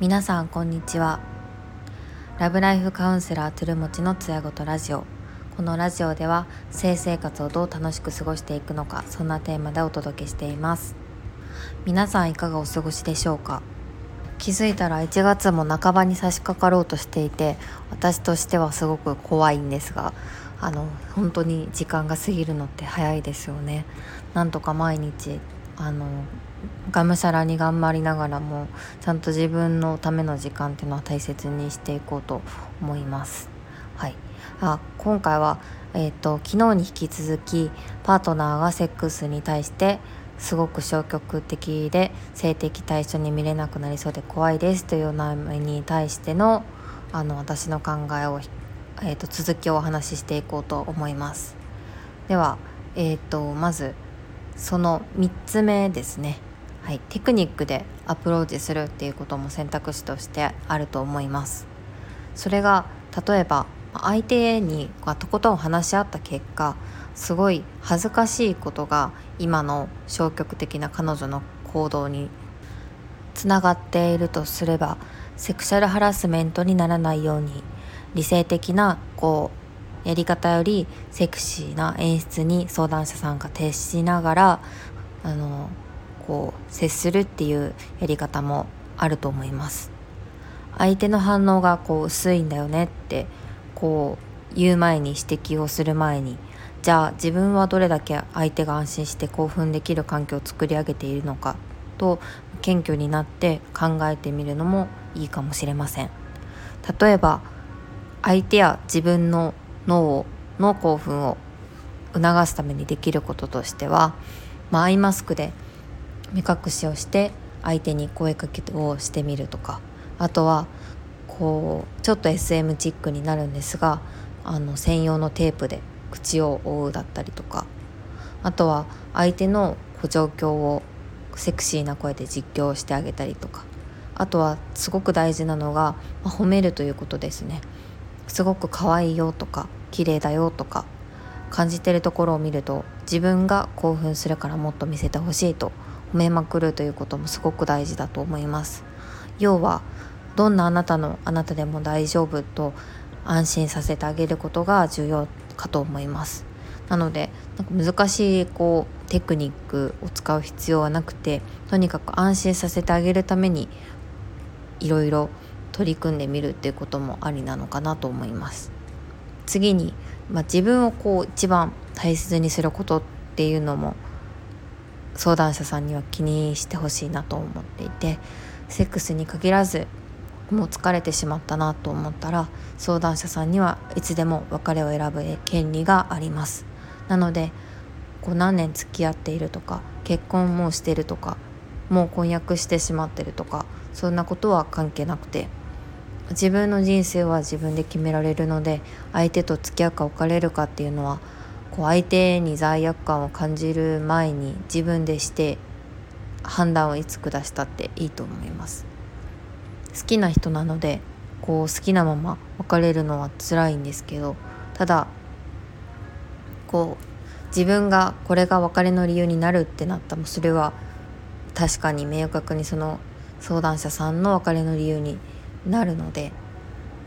皆さんこんにちは。ラブライフカウンセラートゥルモチのつやごとラジオ。このラジオでは性生活をどう楽しく過ごしていくのかそんなテーマでお届けしています。皆さんいかがお過ごしでしょうか？気づいたら1月も半ばに差し掛かろうとしていて私としてはすごく怖いんですがあの本当に時間が過ぎるのって早いですよねなんとか毎日あのがむしゃらに頑張りながらもちゃんと自分のための時間っていうのは大切にしていこうと思います。はい、あ今回は、えーと、昨日に引き続きパートナーがセックスに対してすごく消極的で性的対象に見れなくなりそうで怖いですという悩みに対してのあの私の考えを、えーと、続きをお話ししていこうと思います。では、えーとまずその3つ目ですねはい、テクニックでアプローチするっていうことも選択肢としてあると思いますそれが例えば相手にとことん話し合った結果すごい恥ずかしいことが今の消極的な彼女の行動につながっているとすればセクシャルハラスメントにならないように理性的なこうやり方よりセクシーな演出に相談者さんが徹しながらあのこう接するっていうやり方もあると思います。相手の反応がこう薄いんだよねってこう言う前に指摘をする前にじゃあ自分はどれだけ相手が安心して興奮できる環境を作り上げているのかと謙虚になって考えてみるのもいいかもしれません。例えば相手や自分の脳の興奮を促すためにできることとしては、まあ、アイマスクで目隠しをして相手に声かけをしてみるとかあとはこうちょっと SM チックになるんですがあの専用のテープで口を覆うだったりとかあとは相手の状況をセクシーな声で実況してあげたりとかあとはすごく大事なのが、まあ、褒めるということですね。すごく可愛いよとか綺麗だよとか感じてるところを見ると自分が興奮するからもっと見せてほしいと褒めまくるということもすごく大事だと思います。要はどんなあなたのあなたでも大丈夫と安心させてあげることが重要かと思います。なのでなんか難しいこうテクニックを使う必要はなくてとにかく安心させてあげるためにいろいろ取り組んでみるっていうこともありなのかなと思います。次に、まあ、自分をこう一番大切にすることっていうのも相談者さんには気にしてほしいなと思っていてセックスに限らずもう疲れてしまったなと思ったら相談者さんにはいつでも別れを選ぶ権利があります。なのでこう何年付き合っているとか結婚もしてるとかもう婚約してしまってるとかそんなことは関係なくて自分の人生は自分で決められるので相手と付き合うか別れるかっていうのはこう相手に罪悪感を感じる前に自分でして判断をいつ下したっていいと思います。好きな人なのでこう好きなまま別れるのは辛いんですけどただこう自分がこれが別れの理由になるってなったもそれは確かに明確にその相談者さんの別れの理由になるので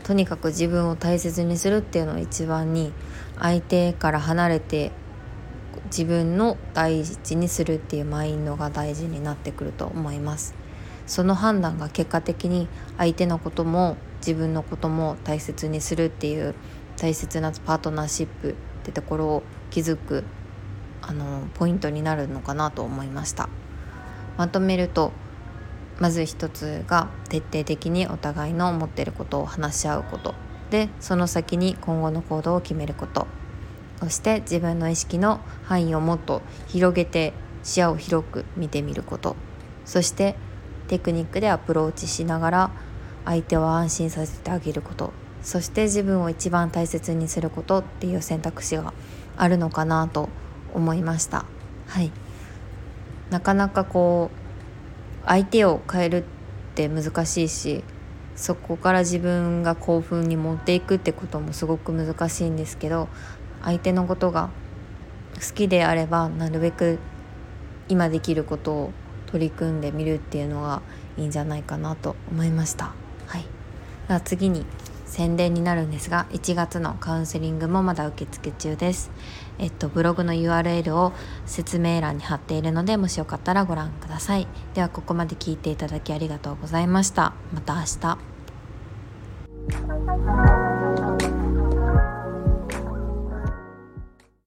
とにかく自分を大切にするっていうのを一番に相手から離れて自分の大事にするっていうマインドが大事になってくると思います。その判断が結果的に相手のことも自分のことも大切にするっていう大切なパートナーシップってところを築くあのポイントになるのかなと思いました。まとめるとまず一つが徹底的にお互いの思ってることを話し合うことでその先に今後の行動を決めること。そして自分の意識の範囲をもっと広げて視野を広く見てみること。そしてテクニックでアプローチしながら相手を安心させてあげること。そして自分を一番大切にすることっていう選択肢があるのかなと思いました。はい。なかなかこう相手を変えるって難しいしそこから自分が興奮に持っていくってこともすごく難しいんですけど相手のことが好きであればなるべく今できることを取り組んでみるっていうのがいいんじゃないかなと思いました。はい、では次に宣伝になるんですが1月のカウンセリングもまだ受付中です。えっとブログの URL を説明欄に貼っているのでもしよかったらご覧ください。ではここまで聞いていただきありがとうございました。また明日。